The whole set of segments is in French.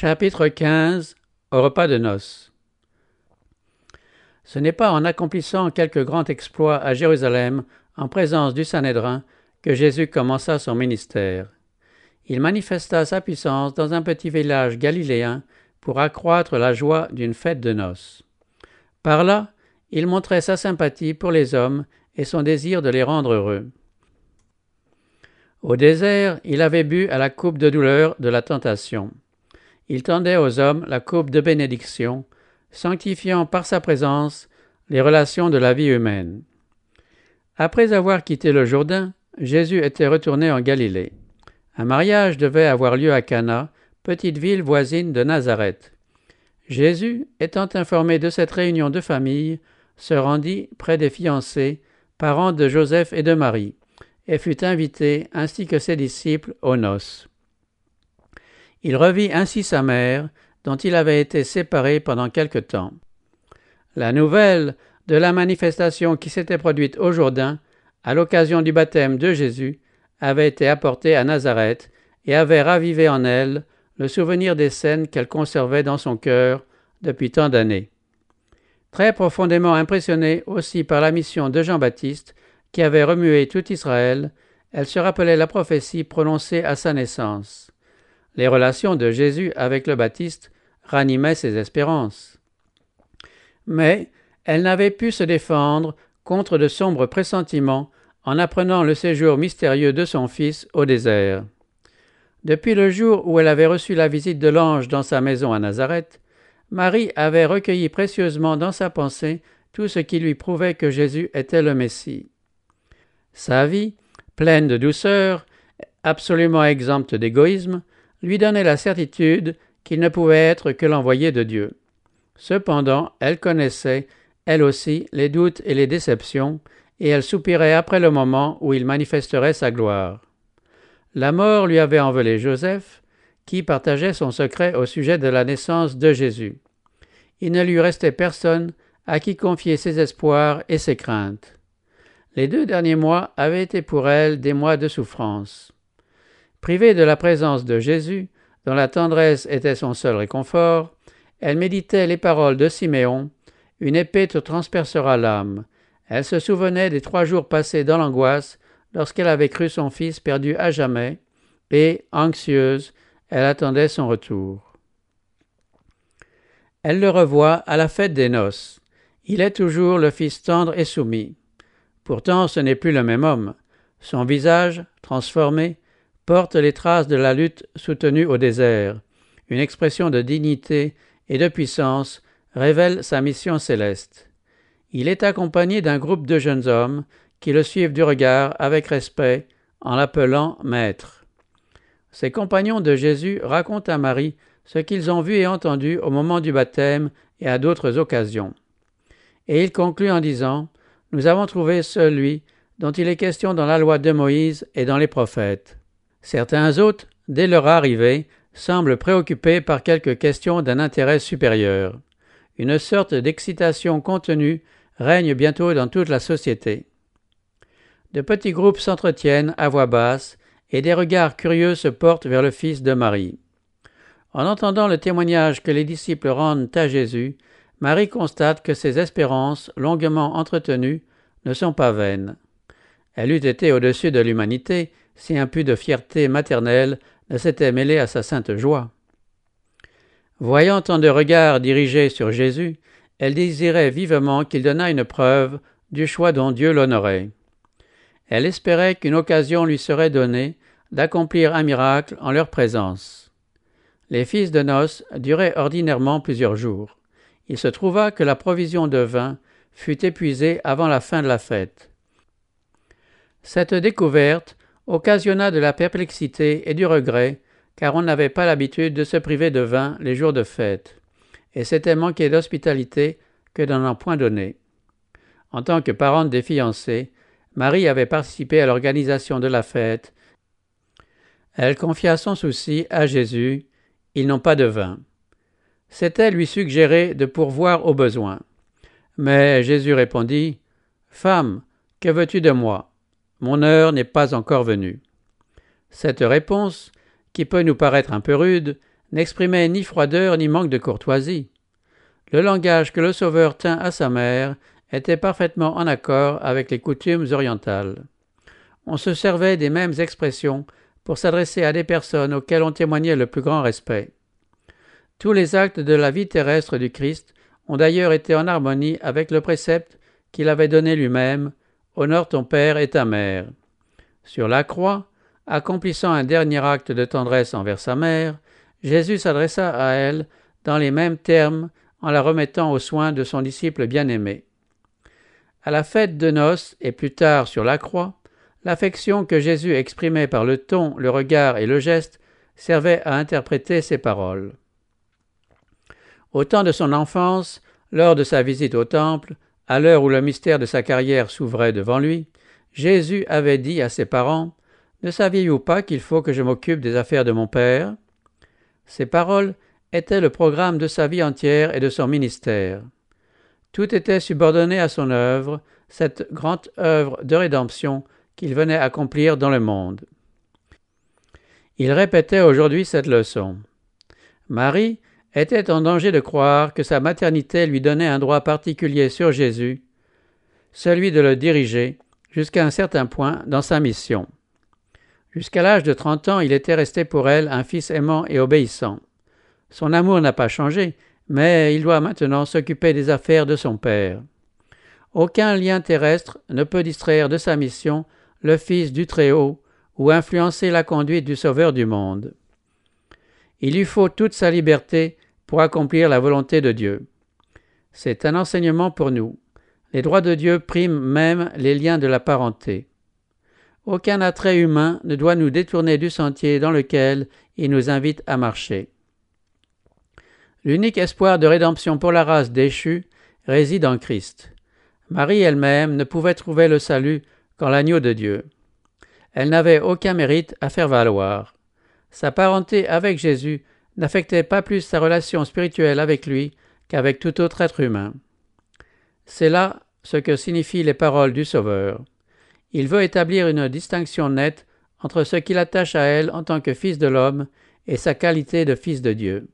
Chapitre 15 Au repas de noces Ce n'est pas en accomplissant quelque grand exploit à Jérusalem, en présence du Sanhédrin, que Jésus commença son ministère. Il manifesta sa puissance dans un petit village galiléen pour accroître la joie d'une fête de noces. Par là, il montrait sa sympathie pour les hommes et son désir de les rendre heureux. Au désert, il avait bu à la coupe de douleur de la tentation. Il tendait aux hommes la coupe de bénédiction, sanctifiant par sa présence les relations de la vie humaine. Après avoir quitté le Jourdain, Jésus était retourné en Galilée. Un mariage devait avoir lieu à Cana, petite ville voisine de Nazareth. Jésus, étant informé de cette réunion de famille, se rendit près des fiancés, parents de Joseph et de Marie et fut invité, ainsi que ses disciples, aux noces. Il revit ainsi sa mère, dont il avait été séparé pendant quelque temps. La nouvelle de la manifestation qui s'était produite au Jourdain, à l'occasion du baptême de Jésus, avait été apportée à Nazareth et avait ravivé en elle le souvenir des scènes qu'elle conservait dans son cœur depuis tant d'années. Très profondément impressionnée aussi par la mission de Jean-Baptiste, qui avait remué tout Israël, elle se rappelait la prophétie prononcée à sa naissance. Les relations de Jésus avec le Baptiste ranimaient ses espérances. Mais elle n'avait pu se défendre contre de sombres pressentiments en apprenant le séjour mystérieux de son fils au désert. Depuis le jour où elle avait reçu la visite de l'ange dans sa maison à Nazareth, Marie avait recueilli précieusement dans sa pensée tout ce qui lui prouvait que Jésus était le Messie. Sa vie, pleine de douceur, absolument exempte d'égoïsme, lui donnait la certitude qu'il ne pouvait être que l'envoyé de Dieu. Cependant, elle connaissait, elle aussi, les doutes et les déceptions, et elle soupirait après le moment où il manifesterait sa gloire. La mort lui avait envolé Joseph, qui partageait son secret au sujet de la naissance de Jésus. Il ne lui restait personne à qui confier ses espoirs et ses craintes. Les deux derniers mois avaient été pour elle des mois de souffrance. Privée de la présence de Jésus, dont la tendresse était son seul réconfort, elle méditait les paroles de Siméon Une épée te transpercera l'âme. Elle se souvenait des trois jours passés dans l'angoisse lorsqu'elle avait cru son fils perdu à jamais, et, anxieuse, elle attendait son retour. Elle le revoit à la fête des noces. Il est toujours le fils tendre et soumis. Pourtant ce n'est plus le même homme. Son visage, transformé, porte les traces de la lutte soutenue au désert. Une expression de dignité et de puissance révèle sa mission céleste. Il est accompagné d'un groupe de jeunes hommes qui le suivent du regard avec respect en l'appelant Maître. Ses compagnons de Jésus racontent à Marie ce qu'ils ont vu et entendu au moment du baptême et à d'autres occasions. Et il conclut en disant nous avons trouvé celui dont il est question dans la loi de Moïse et dans les prophètes. Certains autres, dès leur arrivée, semblent préoccupés par quelques questions d'un intérêt supérieur. Une sorte d'excitation contenue règne bientôt dans toute la société. De petits groupes s'entretiennent à voix basse, et des regards curieux se portent vers le Fils de Marie. En entendant le témoignage que les disciples rendent à Jésus, Marie constate que ses espérances, longuement entretenues, ne sont pas vaines. Elle eût été au-dessus de l'humanité si un pu de fierté maternelle ne s'était mêlé à sa sainte joie. Voyant tant de regards dirigés sur Jésus, elle désirait vivement qu'il donnât une preuve du choix dont Dieu l'honorait. Elle espérait qu'une occasion lui serait donnée d'accomplir un miracle en leur présence. Les fils de noces duraient ordinairement plusieurs jours il se trouva que la provision de vin fut épuisée avant la fin de la fête. Cette découverte occasionna de la perplexité et du regret, car on n'avait pas l'habitude de se priver de vin les jours de fête, et c'était manquer d'hospitalité que d'en en point donner. En tant que parente des fiancés, Marie avait participé à l'organisation de la fête. Elle confia son souci à Jésus. Ils n'ont pas de vin c'était lui suggérer de pourvoir aux besoins. Mais Jésus répondit Femme, que veux-tu de moi? Mon heure n'est pas encore venue. Cette réponse, qui peut nous paraître un peu rude, n'exprimait ni froideur ni manque de courtoisie. Le langage que le Sauveur tint à sa mère était parfaitement en accord avec les coutumes orientales. On se servait des mêmes expressions pour s'adresser à des personnes auxquelles on témoignait le plus grand respect. Tous les actes de la vie terrestre du Christ ont d'ailleurs été en harmonie avec le précepte qu'il avait donné lui-même Honore ton père et ta mère. Sur la croix, accomplissant un dernier acte de tendresse envers sa mère, Jésus s'adressa à elle dans les mêmes termes en la remettant aux soins de son disciple bien-aimé. À la fête de noces et plus tard sur la croix, l'affection que Jésus exprimait par le ton, le regard et le geste servait à interpréter ses paroles. Au temps de son enfance, lors de sa visite au temple, à l'heure où le mystère de sa carrière s'ouvrait devant lui, Jésus avait dit à ses parents Ne saviez-vous pas qu'il faut que je m'occupe des affaires de mon Père? Ces paroles étaient le programme de sa vie entière et de son ministère. Tout était subordonné à son œuvre, cette grande œuvre de rédemption qu'il venait accomplir dans le monde. Il répétait aujourd'hui cette leçon. Marie était en danger de croire que sa maternité lui donnait un droit particulier sur Jésus, celui de le diriger, jusqu'à un certain point, dans sa mission. Jusqu'à l'âge de trente ans, il était resté pour elle un fils aimant et obéissant. Son amour n'a pas changé, mais il doit maintenant s'occuper des affaires de son père. Aucun lien terrestre ne peut distraire de sa mission le Fils du Très-Haut ou influencer la conduite du Sauveur du monde. Il lui faut toute sa liberté pour accomplir la volonté de Dieu. C'est un enseignement pour nous. Les droits de Dieu priment même les liens de la parenté. Aucun attrait humain ne doit nous détourner du sentier dans lequel il nous invite à marcher. L'unique espoir de rédemption pour la race déchue réside en Christ. Marie elle-même ne pouvait trouver le salut qu'en l'agneau de Dieu. Elle n'avait aucun mérite à faire valoir. Sa parenté avec Jésus n'affectait pas plus sa relation spirituelle avec lui qu'avec tout autre être humain. C'est là ce que signifient les paroles du Sauveur. Il veut établir une distinction nette entre ce qu'il attache à elle en tant que fils de l'homme et sa qualité de fils de Dieu.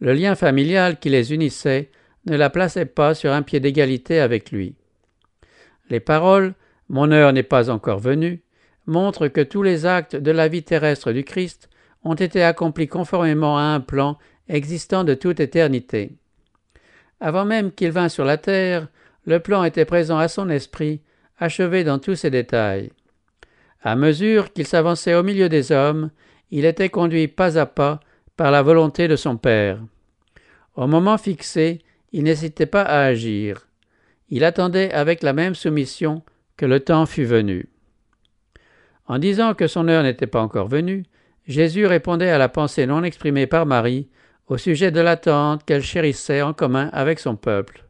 Le lien familial qui les unissait ne la plaçait pas sur un pied d'égalité avec lui. Les paroles Mon heure n'est pas encore venue montrent que tous les actes de la vie terrestre du Christ ont été accomplis conformément à un plan existant de toute éternité. Avant même qu'il vînt sur la terre, le plan était présent à son esprit, achevé dans tous ses détails. À mesure qu'il s'avançait au milieu des hommes, il était conduit pas à pas par la volonté de son Père. Au moment fixé, il n'hésitait pas à agir. Il attendait avec la même soumission que le temps fût venu. En disant que son heure n'était pas encore venue, Jésus répondait à la pensée non exprimée par Marie au sujet de l'attente qu'elle chérissait en commun avec son peuple.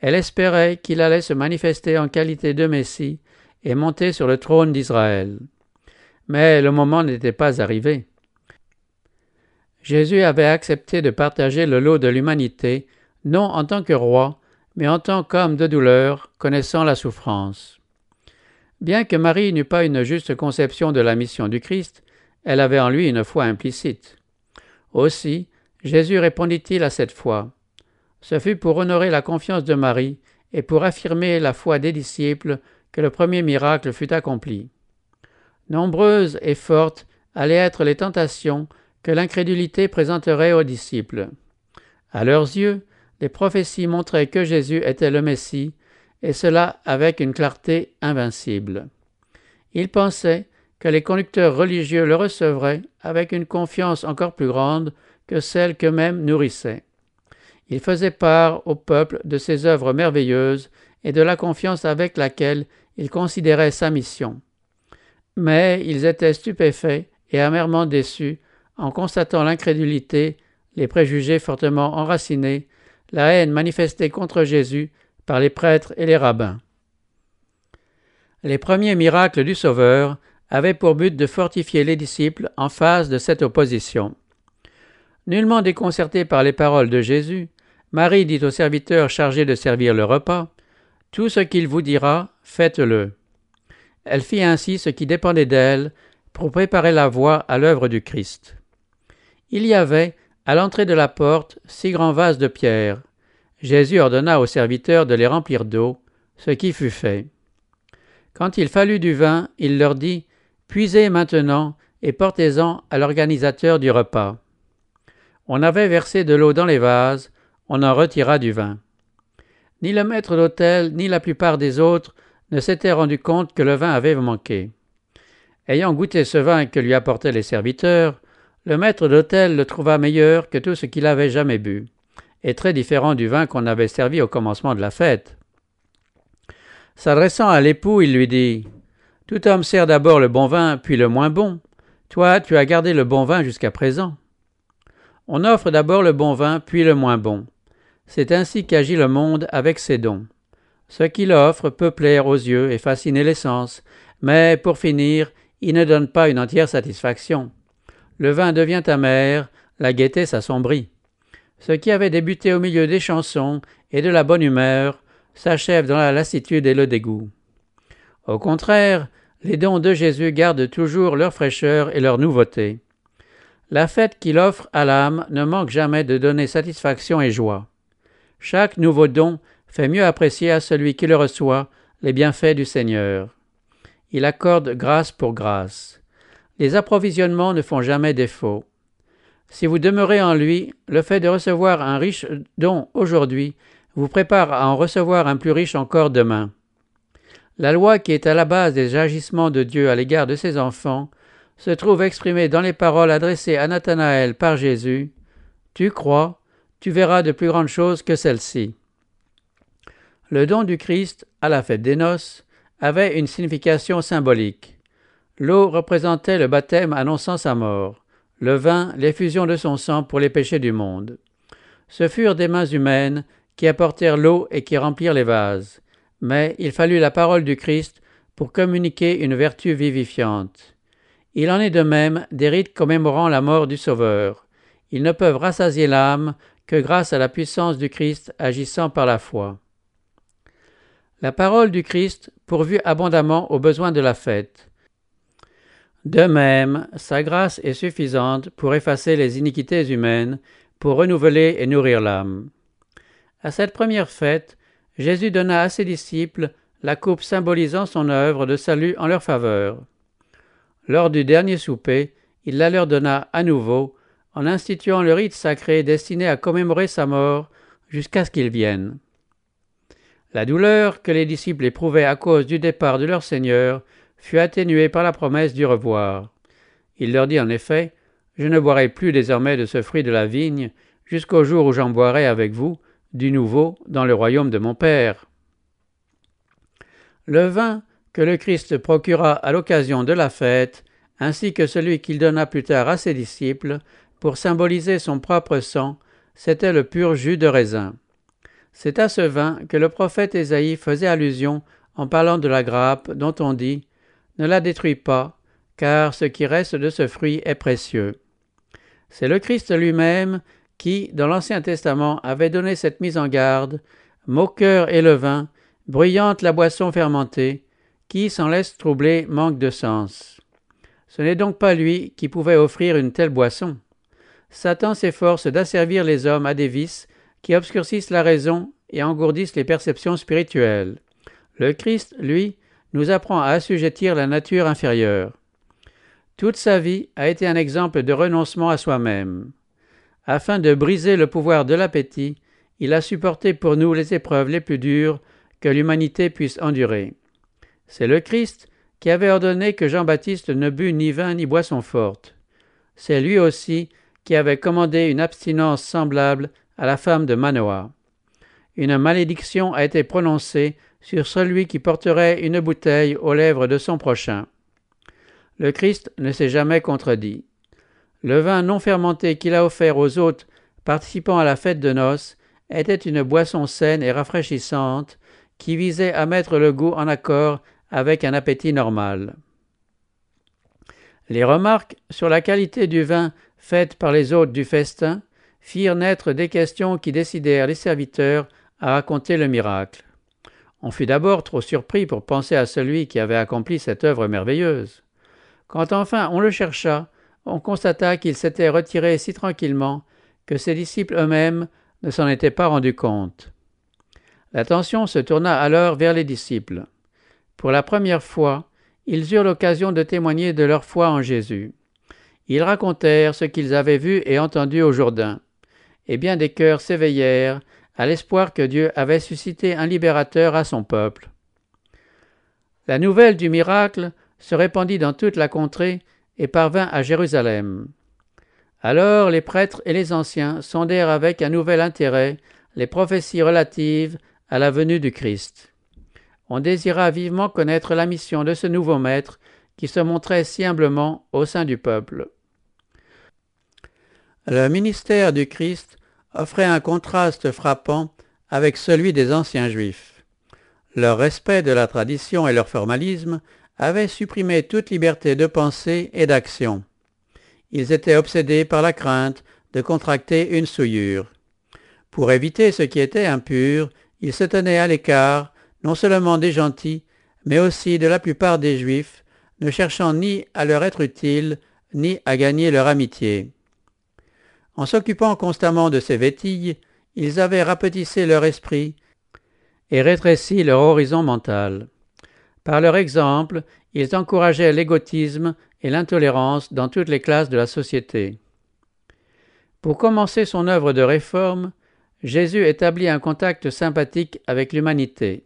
Elle espérait qu'il allait se manifester en qualité de Messie et monter sur le trône d'Israël. Mais le moment n'était pas arrivé. Jésus avait accepté de partager le lot de l'humanité, non en tant que roi, mais en tant qu'homme de douleur, connaissant la souffrance. Bien que Marie n'eût pas une juste conception de la mission du Christ, elle avait en lui une foi implicite. Aussi, Jésus répondit-il à cette foi. Ce fut pour honorer la confiance de Marie et pour affirmer la foi des disciples que le premier miracle fut accompli. Nombreuses et fortes allaient être les tentations que l'incrédulité présenterait aux disciples. À leurs yeux, les prophéties montraient que Jésus était le Messie, et cela avec une clarté invincible. Ils pensaient que les conducteurs religieux le recevraient avec une confiance encore plus grande que celle qu'eux-mêmes nourrissaient. Ils faisaient part au peuple de ces œuvres merveilleuses et de la confiance avec laquelle ils considéraient sa mission. Mais ils étaient stupéfaits et amèrement déçus en constatant l'incrédulité, les préjugés fortement enracinés, la haine manifestée contre Jésus par les prêtres et les rabbins. Les premiers miracles du Sauveur avaient pour but de fortifier les disciples en face de cette opposition. Nullement déconcertée par les paroles de Jésus, Marie dit au serviteur chargé de servir le repas Tout ce qu'il vous dira, faites-le. Elle fit ainsi ce qui dépendait d'elle pour préparer la voie à l'œuvre du Christ. Il y avait, à l'entrée de la porte, six grands vases de pierre. Jésus ordonna aux serviteurs de les remplir d'eau, ce qui fut fait. Quand il fallut du vin, il leur dit Puisez maintenant et portez-en à l'organisateur du repas. On avait versé de l'eau dans les vases, on en retira du vin. Ni le maître d'hôtel, ni la plupart des autres ne s'étaient rendus compte que le vin avait manqué. Ayant goûté ce vin que lui apportaient les serviteurs, le maître d'hôtel le trouva meilleur que tout ce qu'il avait jamais bu, et très différent du vin qu'on avait servi au commencement de la fête. S'adressant à l'époux, il lui dit Tout homme sert d'abord le bon vin, puis le moins bon. Toi, tu as gardé le bon vin jusqu'à présent. On offre d'abord le bon vin, puis le moins bon. C'est ainsi qu'agit le monde avec ses dons. Ce qu'il offre peut plaire aux yeux et fasciner les sens, mais pour finir, il ne donne pas une entière satisfaction. Le vin devient amer, la gaieté s'assombrit. Ce qui avait débuté au milieu des chansons et de la bonne humeur s'achève dans la lassitude et le dégoût. Au contraire, les dons de Jésus gardent toujours leur fraîcheur et leur nouveauté. La fête qu'il offre à l'âme ne manque jamais de donner satisfaction et joie. Chaque nouveau don fait mieux apprécier à celui qui le reçoit les bienfaits du Seigneur. Il accorde grâce pour grâce. Les approvisionnements ne font jamais défaut. Si vous demeurez en lui, le fait de recevoir un riche don aujourd'hui vous prépare à en recevoir un plus riche encore demain. La loi qui est à la base des agissements de Dieu à l'égard de ses enfants se trouve exprimée dans les paroles adressées à Nathanaël par Jésus. Tu crois, tu verras de plus grandes choses que celles-ci. Le don du Christ à la fête des noces avait une signification symbolique. L'eau représentait le baptême annonçant sa mort, le vin l'effusion de son sang pour les péchés du monde. Ce furent des mains humaines qui apportèrent l'eau et qui remplirent les vases. Mais il fallut la parole du Christ pour communiquer une vertu vivifiante. Il en est de même des rites commémorant la mort du Sauveur. Ils ne peuvent rassasier l'âme que grâce à la puissance du Christ agissant par la foi. La parole du Christ pourvut abondamment aux besoins de la fête. De même, sa grâce est suffisante pour effacer les iniquités humaines, pour renouveler et nourrir l'âme. À cette première fête, Jésus donna à ses disciples la coupe symbolisant son œuvre de salut en leur faveur. Lors du dernier souper, il la leur donna à nouveau, en instituant le rite sacré destiné à commémorer sa mort jusqu'à ce qu'il vienne. La douleur que les disciples éprouvaient à cause du départ de leur Seigneur fut atténuée par la promesse du revoir. Il leur dit en effet Je ne boirai plus désormais de ce fruit de la vigne jusqu'au jour où j'en boirai avec vous, du nouveau dans le royaume de mon Père. Le vin que le Christ procura à l'occasion de la fête, ainsi que celui qu'il donna plus tard à ses disciples, pour symboliser son propre sang, c'était le pur jus de raisin. C'est à ce vin que le prophète Ésaïe faisait allusion en parlant de la grappe dont on dit Ne la détruis pas, car ce qui reste de ce fruit est précieux. C'est le Christ lui-même qui, dans l'Ancien Testament, avait donné cette mise en garde, moqueur et le vin, bruyante la boisson fermentée, qui s'en laisse troubler manque de sens. Ce n'est donc pas lui qui pouvait offrir une telle boisson. Satan s'efforce d'asservir les hommes à des vices qui obscurcissent la raison et engourdissent les perceptions spirituelles. Le Christ, lui, nous apprend à assujettir la nature inférieure. Toute sa vie a été un exemple de renoncement à soi-même. Afin de briser le pouvoir de l'appétit, il a supporté pour nous les épreuves les plus dures que l'humanité puisse endurer. C'est le Christ qui avait ordonné que Jean-Baptiste ne bût ni vin ni boisson forte. C'est lui aussi qui avait commandé une abstinence semblable à la femme de Manoah. Une malédiction a été prononcée sur celui qui porterait une bouteille aux lèvres de son prochain. Le Christ ne s'est jamais contredit. Le vin non fermenté qu'il a offert aux hôtes participant à la fête de noces était une boisson saine et rafraîchissante qui visait à mettre le goût en accord avec un appétit normal. Les remarques sur la qualité du vin faites par les hôtes du festin firent naître des questions qui décidèrent les serviteurs à raconter le miracle. On fut d'abord trop surpris pour penser à celui qui avait accompli cette œuvre merveilleuse. Quand enfin on le chercha, on constata qu'il s'était retiré si tranquillement que ses disciples eux-mêmes ne s'en étaient pas rendus compte. L'attention se tourna alors vers les disciples. Pour la première fois, ils eurent l'occasion de témoigner de leur foi en Jésus. Ils racontèrent ce qu'ils avaient vu et entendu au Jourdain, et bien des cœurs s'éveillèrent à l'espoir que Dieu avait suscité un libérateur à son peuple. La nouvelle du miracle se répandit dans toute la contrée et parvint à Jérusalem. Alors les prêtres et les anciens sondèrent avec un nouvel intérêt les prophéties relatives à la venue du Christ. On désira vivement connaître la mission de ce nouveau maître qui se montrait si humblement au sein du peuple. Le ministère du Christ offrait un contraste frappant avec celui des anciens juifs. Leur respect de la tradition et leur formalisme avaient supprimé toute liberté de pensée et d'action. Ils étaient obsédés par la crainte de contracter une souillure. Pour éviter ce qui était impur, ils se tenaient à l'écart non seulement des gentils, mais aussi de la plupart des juifs, ne cherchant ni à leur être utiles, ni à gagner leur amitié. En s'occupant constamment de ces vétilles, ils avaient rapetissé leur esprit et rétréci leur horizon mental. Par leur exemple, ils encourageaient l'égotisme et l'intolérance dans toutes les classes de la société. Pour commencer son œuvre de réforme, Jésus établit un contact sympathique avec l'humanité.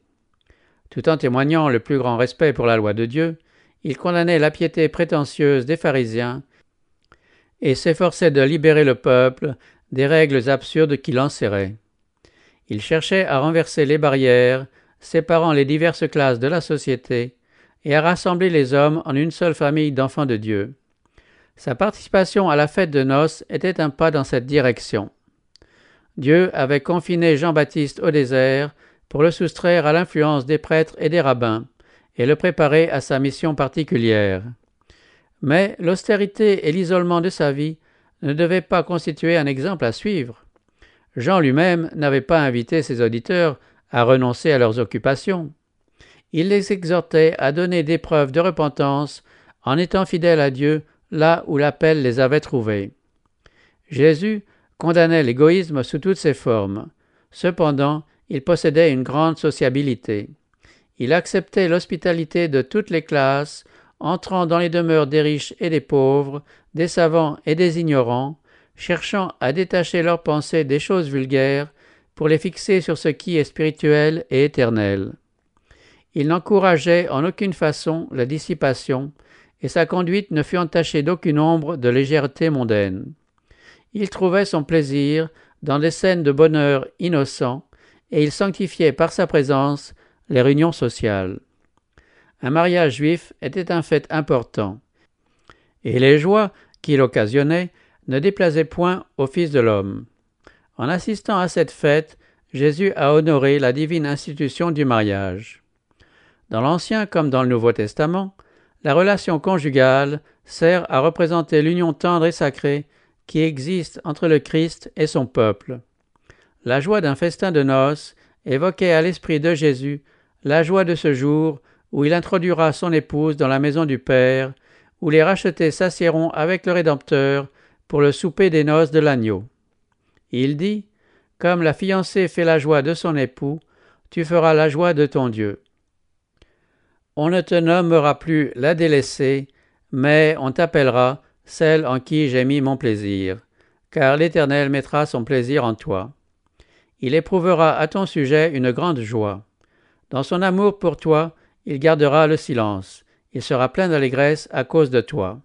Tout en témoignant le plus grand respect pour la loi de Dieu, il condamnait la piété prétentieuse des pharisiens et s'efforçait de libérer le peuple des règles absurdes qui l'enserraient. Il cherchait à renverser les barrières séparant les diverses classes de la société et à rassembler les hommes en une seule famille d'enfants de Dieu. Sa participation à la fête de noces était un pas dans cette direction. Dieu avait confiné Jean-Baptiste au désert pour le soustraire à l'influence des prêtres et des rabbins et le préparer à sa mission particulière. Mais l'austérité et l'isolement de sa vie ne devaient pas constituer un exemple à suivre. Jean lui-même n'avait pas invité ses auditeurs à renoncer à leurs occupations. Il les exhortait à donner des preuves de repentance en étant fidèles à Dieu là où l'appel les avait trouvés. Jésus condamnait l'égoïsme sous toutes ses formes. Cependant, il possédait une grande sociabilité. Il acceptait l'hospitalité de toutes les classes entrant dans les demeures des riches et des pauvres, des savants et des ignorants, cherchant à détacher leurs pensées des choses vulgaires pour les fixer sur ce qui est spirituel et éternel. Il n'encourageait en aucune façon la dissipation, et sa conduite ne fut entachée d'aucune ombre de légèreté mondaine. Il trouvait son plaisir dans des scènes de bonheur innocent, et il sanctifiait par sa présence les réunions sociales un mariage juif était un fait important, et les joies qu'il occasionnait ne déplaisaient point au Fils de l'homme. En assistant à cette fête, Jésus a honoré la divine institution du mariage. Dans l'Ancien comme dans le Nouveau Testament, la relation conjugale sert à représenter l'union tendre et sacrée qui existe entre le Christ et son peuple. La joie d'un festin de noces évoquait à l'esprit de Jésus la joie de ce jour où il introduira son épouse dans la maison du Père, où les rachetés s'assiéront avec le Rédempteur pour le souper des noces de l'agneau. Il dit Comme la fiancée fait la joie de son époux, tu feras la joie de ton Dieu. On ne te nommera plus la délaissée, mais on t'appellera celle en qui j'ai mis mon plaisir, car l'Éternel mettra son plaisir en toi. Il éprouvera à ton sujet une grande joie. Dans son amour pour toi, il gardera le silence, il sera plein d'allégresse à cause de toi.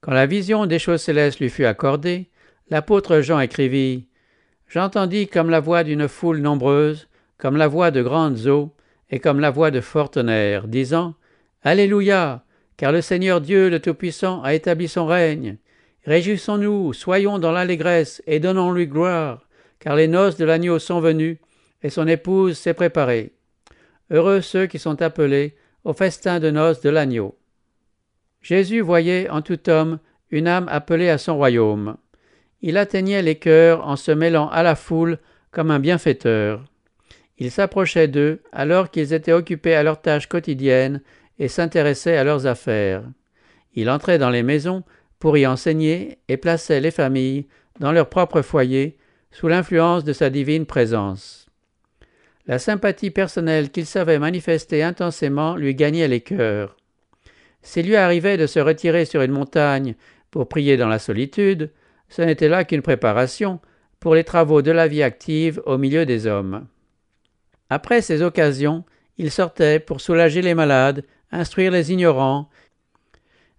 Quand la vision des choses célestes lui fut accordée, l'apôtre Jean écrivit J'entendis comme la voix d'une foule nombreuse, comme la voix de grandes eaux, et comme la voix de fort tonnerre, disant Alléluia, car le Seigneur Dieu le Tout-Puissant a établi son règne. Réjouissons-nous, soyons dans l'allégresse, et donnons-lui gloire, car les noces de l'agneau sont venues, et son épouse s'est préparée. Heureux ceux qui sont appelés au festin de noces de l'agneau. Jésus voyait en tout homme une âme appelée à son royaume. Il atteignait les cœurs en se mêlant à la foule comme un bienfaiteur. Il s'approchait d'eux alors qu'ils étaient occupés à leurs tâches quotidiennes et s'intéressait à leurs affaires. Il entrait dans les maisons pour y enseigner et plaçait les familles dans leur propre foyer sous l'influence de sa divine présence. La sympathie personnelle qu'il savait manifester intensément lui gagnait les cœurs. S'il lui arrivait de se retirer sur une montagne pour prier dans la solitude, ce n'était là qu'une préparation pour les travaux de la vie active au milieu des hommes. Après ces occasions, il sortait pour soulager les malades, instruire les ignorants,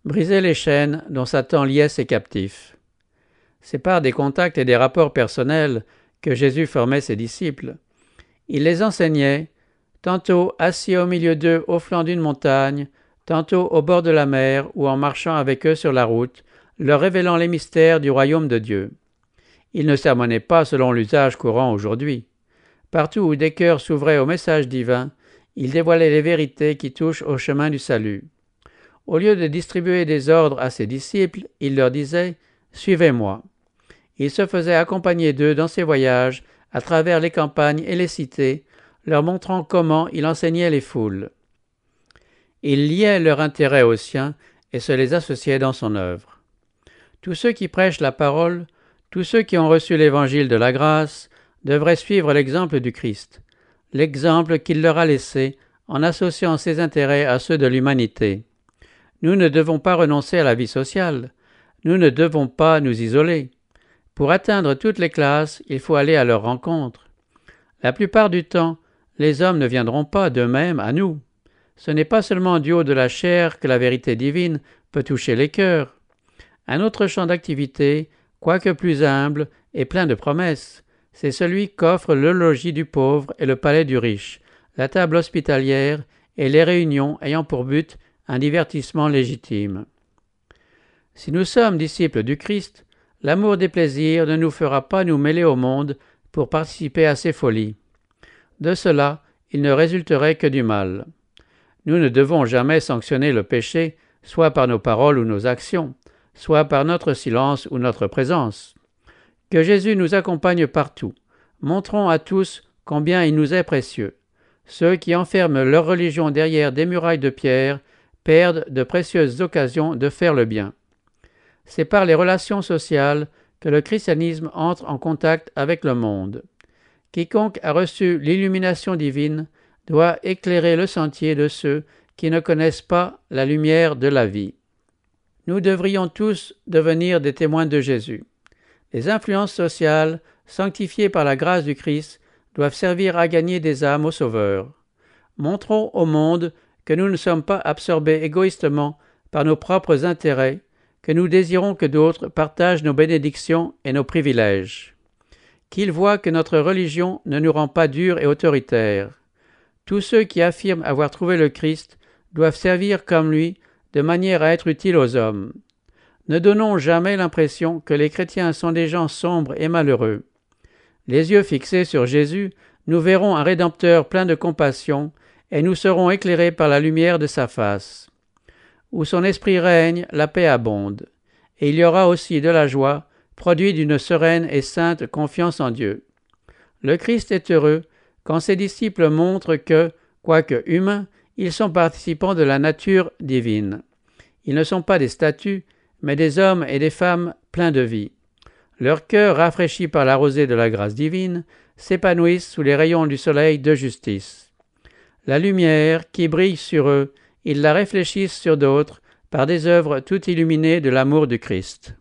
briser les chaînes dont Satan liait ses captifs. C'est par des contacts et des rapports personnels que Jésus formait ses disciples. Il les enseignait, tantôt assis au milieu d'eux au flanc d'une montagne, tantôt au bord de la mer ou en marchant avec eux sur la route, leur révélant les mystères du royaume de Dieu. Il ne sermonnait pas selon l'usage courant aujourd'hui. Partout où des cœurs s'ouvraient au message divin, il dévoilait les vérités qui touchent au chemin du salut. Au lieu de distribuer des ordres à ses disciples, il leur disait Suivez-moi. Il se faisait accompagner d'eux dans ses voyages à travers les campagnes et les cités, leur montrant comment il enseignait les foules. Il liait leur intérêt aux siens et se les associait dans son œuvre. Tous ceux qui prêchent la parole, tous ceux qui ont reçu l'évangile de la grâce, devraient suivre l'exemple du Christ, l'exemple qu'il leur a laissé en associant ses intérêts à ceux de l'humanité. Nous ne devons pas renoncer à la vie sociale, nous ne devons pas nous isoler. Pour atteindre toutes les classes, il faut aller à leur rencontre. La plupart du temps, les hommes ne viendront pas d'eux-mêmes à nous. Ce n'est pas seulement du haut de la chair que la vérité divine peut toucher les cœurs. Un autre champ d'activité, quoique plus humble et plein de promesses, c'est celui qu'offre le logis du pauvre et le palais du riche, la table hospitalière et les réunions ayant pour but un divertissement légitime. Si nous sommes disciples du Christ, l'amour des plaisirs ne nous fera pas nous mêler au monde pour participer à ses folies. De cela, il ne résulterait que du mal. Nous ne devons jamais sanctionner le péché, soit par nos paroles ou nos actions, soit par notre silence ou notre présence. Que Jésus nous accompagne partout. Montrons à tous combien il nous est précieux. Ceux qui enferment leur religion derrière des murailles de pierre perdent de précieuses occasions de faire le bien. C'est par les relations sociales que le christianisme entre en contact avec le monde. Quiconque a reçu l'illumination divine doit éclairer le sentier de ceux qui ne connaissent pas la lumière de la vie. Nous devrions tous devenir des témoins de Jésus. Les influences sociales, sanctifiées par la grâce du Christ, doivent servir à gagner des âmes au Sauveur. Montrons au monde que nous ne sommes pas absorbés égoïstement par nos propres intérêts, que nous désirons que d'autres partagent nos bénédictions et nos privilèges. Qu'ils voient que notre religion ne nous rend pas durs et autoritaires. Tous ceux qui affirment avoir trouvé le Christ doivent servir comme lui, de manière à être utiles aux hommes. Ne donnons jamais l'impression que les chrétiens sont des gens sombres et malheureux. Les yeux fixés sur Jésus, nous verrons un Rédempteur plein de compassion, et nous serons éclairés par la lumière de sa face. Où son esprit règne, la paix abonde, et il y aura aussi de la joie, produit d'une sereine et sainte confiance en Dieu. Le Christ est heureux quand ses disciples montrent que, quoique humains, ils sont participants de la nature divine. Ils ne sont pas des statues, mais des hommes et des femmes pleins de vie. Leur cœur, rafraîchi par la rosée de la grâce divine, s'épanouissent sous les rayons du soleil de justice. La lumière qui brille sur eux, ils la réfléchissent sur d'autres par des œuvres tout illuminées de l'amour du Christ.